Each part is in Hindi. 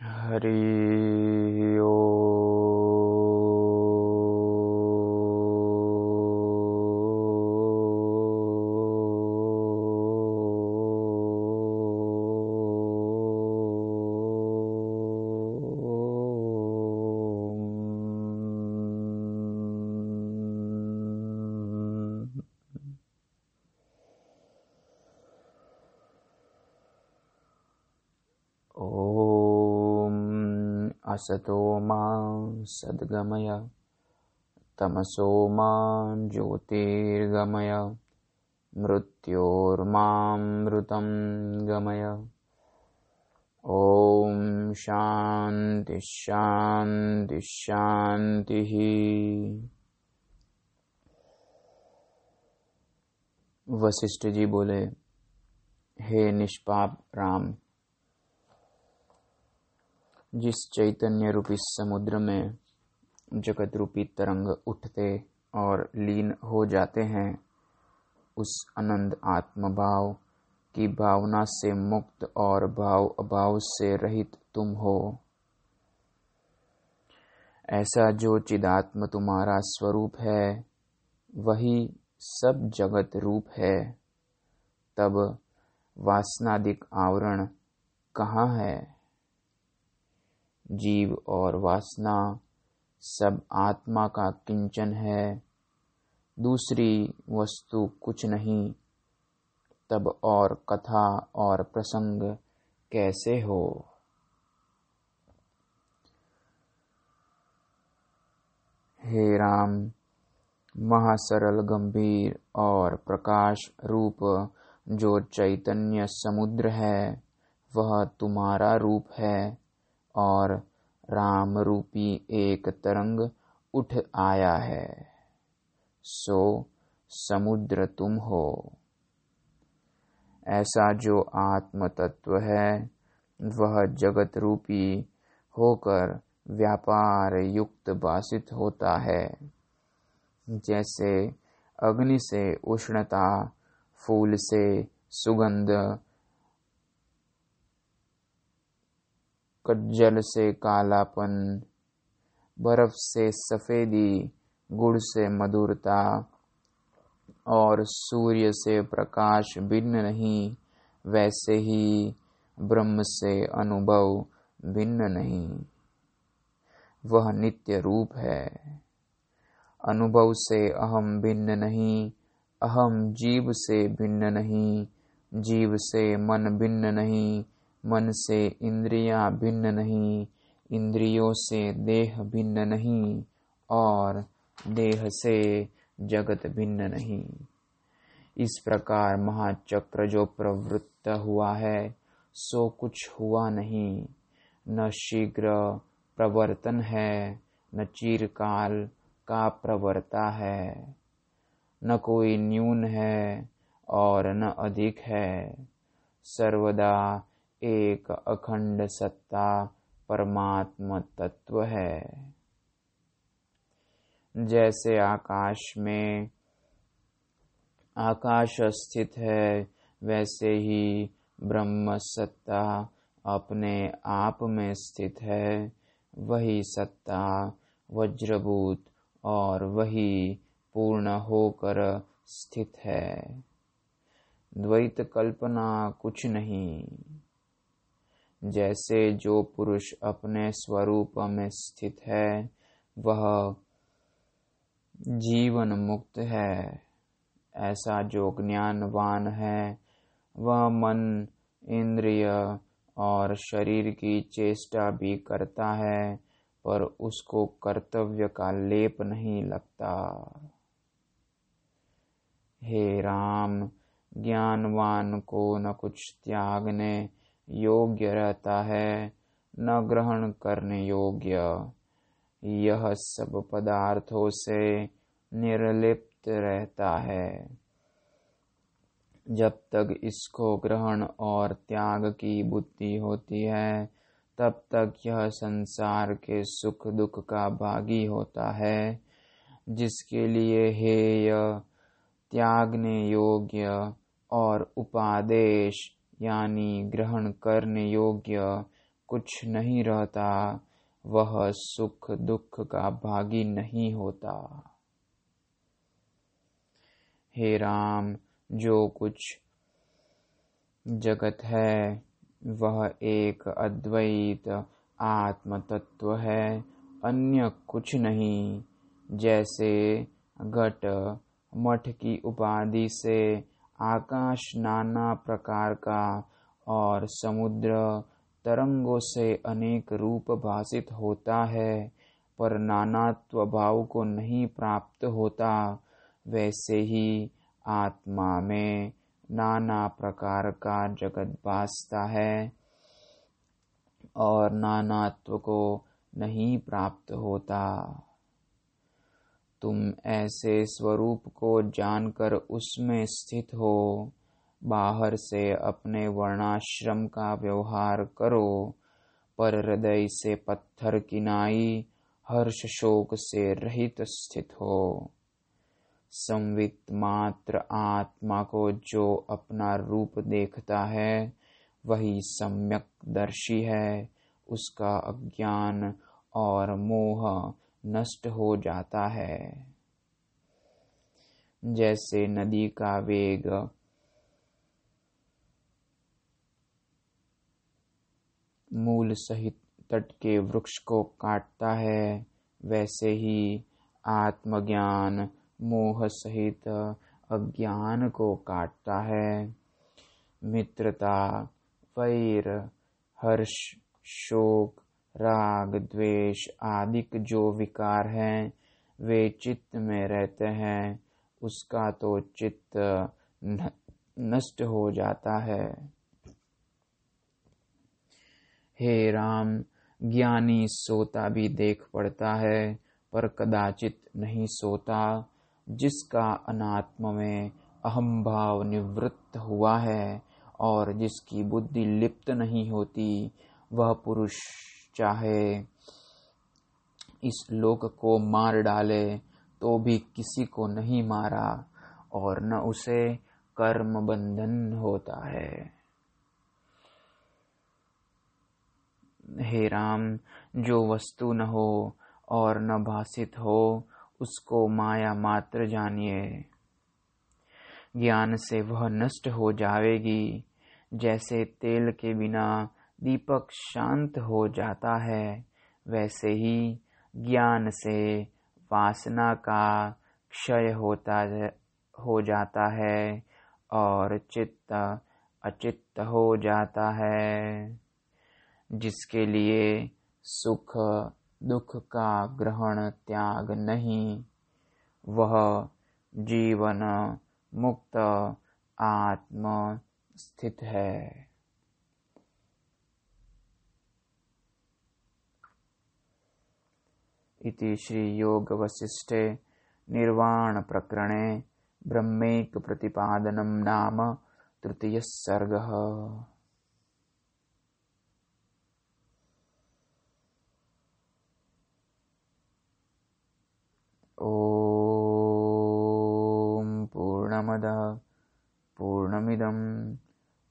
हरि असतो माँ सद्गमय, तमसो माँ ज्योतिर्गमय मृत्योर्मामृतं गमय। ॐ शान्तिः वशिष्ठ जी बोले, हे निष्पाप राम जिस चैतन्य रूपी समुद्र में जगत रूपी तरंग उठते और लीन हो जाते हैं, उस आनंद आत्मभाव की भावना से मुक्त और भाव अभाव से रहित तुम हो। ऐसा जो चिदात्म तुम्हारा स्वरूप है, वही सब जगत रूप है। तब वासनादिक आवरण कहाँ है? जीव और वासना, सब आत्मा का किंचन है। दूसरी वस्तु कुछ नहीं। तब और कथा और प्रसंग कैसे हो? हे राम, महासरल गंभीर और प्रकाश रूप जो चैतन्य समुद्र है, वह तुम्हारा रूप है। और राम रूपी एक तरंग उठ आया है। सो समुद्र तुम हो। ऐसा जो आत्म तत्व है, वह जगत रूपी होकर व्यापार युक्त भाषित होता है। जैसे अग्नि से उष्णता, फूल से सुगंध कज्जल से कालापन, बर्फ़ से सफेदी, गुड़ से मधुरता, और सूर्य से प्रकाश भिन्न नहीं, वैसे ही ब्रह्म से अनुभव भिन्न नहीं। वह नित्य रूप है। अनुभव से अहम भिन्न नहीं, अहम जीव से भिन्न नहीं, जीव से मन भिन्न नहीं मन से इंद्रियाँ भिन्न नहीं, इंद्रियों से देह भिन्न नहीं, और देह से जगत भिन्न नहीं। इस प्रकार महाचक्र जो प्रवृत्त हुआ है, सो कुछ हुआ नहीं। न शीघ्र प्रवर्तन है, न चीरकाल का प्रवर्ता है। न कोई न्यून है और न अधिक है। सर्वदा एक अखंड सत्ता परमात्म तत्व है। जैसे आकाश में आकाश स्थित है, वैसे ही ब्रह्म सत्ता अपने आप में स्थित है। वही सत्ता वज्रभूत और वही पूर्ण होकर स्थित है। द्वैत कल्पना कुछ नहीं। जैसे जो पुरुष अपने स्वरूप में स्थित है, वह जीवन मुक्त है। ऐसा जो ज्ञानवान है, वह मन, इंद्रिय और शरीर की चेष्टा भी करता है, पर उसको कर्तव्य का लेप नहीं लगता। हे राम, ज्ञानवान को न कुछ त्यागने योग्य रहता है, न ग्रहण करने योग्य। यह सब पदार्थों से निर्लिप्त रहता है। जब तक इसको ग्रहण और त्याग की बुद्धि होती है, तब तक यह संसार के सुख दुख का भागी होता है, जिसके लिए हेय, त्यागने योग्य और उपादेश यानी ग्रहण करने योग्य कुछ नहीं रहता, वह सुख दुख का भागी नहीं होता। हे राम, जो कुछ जगत है, वह एक अद्वैत आत्म तत्व है, अन्य कुछ नहीं। जैसे घट मठ की उपाधि से आकाश नाना प्रकार का और समुद्र तरंगों से अनेक रूप भाषित होता है, पर नानात्व भाव को नहीं प्राप्त होता। वैसे ही आत्मा में नाना प्रकार का जगत भासता है और नानात्व को नहीं प्राप्त होता। तुम ऐसे स्वरूप को जानकर उसमें स्थित हो। बाहर से अपने वर्णाश्रम का व्यवहार करो। पर हृदय से पत्थर किनाई, हर्ष शोक से रहित स्थित हो। संवित मात्र आत्मा को जो अपना रूप देखता है, वही सम्यक दर्शी है। उसका अज्ञान और मोह नष्ट हो जाता है। जैसे नदी का वेग मूल सहित तट के वृक्ष को काटता है, वैसे ही आत्मज्ञान मोह सहित अज्ञान को काटता है। मित्रता वैर हर्ष, शोक राग, द्वेष आदि जो विकार हैं, वे चित्त में रहते हैं, उसका तो चित्त नष्ट हो जाता है। हे राम, ज्ञानी सोता भी देख पड़ता है, पर कदाचित नहीं सोता, जिसका अनात्म में अहम भाव निवृत्त हुआ है, और जिसकी बुद्धि लिप्त नहीं होती, वह पुरुष चाहे इस लोक को मार डाले तो भी किसी को नहीं मारा और न उसे कर्म बंधन होता है। हे राम, जो वस्तु न हो और न भाषित हो, उसको माया मात्र जानिए। ज्ञान से वह नष्ट हो जाएगी जैसे तेल के बिना दीपक शांत हो जाता है। वैसे ही ज्ञान से वासना का क्षय होता हो जाता है और चित्त अचित्त हो जाता है, जिसके लिए सुख, दुख का ग्रहण त्याग नहीं। वह जीवन मुक्त आत्म स्थित है। इति श्रीयोगवसिष्ठे निर्वाणप्रकरणे ब्रह्मैकप्रतिपादनं नाम तृतीयः सर्गः। ॐ पूर्णमदः पूर्णमिदं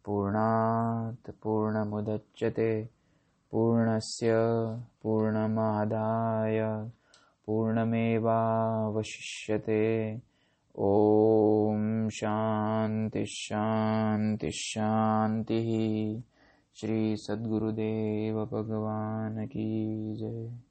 पूर्णात् पूर्णमुदच्यते पूर्णस्य पूर्णमेवावशिष्यते। ॐ शान्ति शान्ति शान्तिः। श्री सद्गुरुदेव भगवान की जय।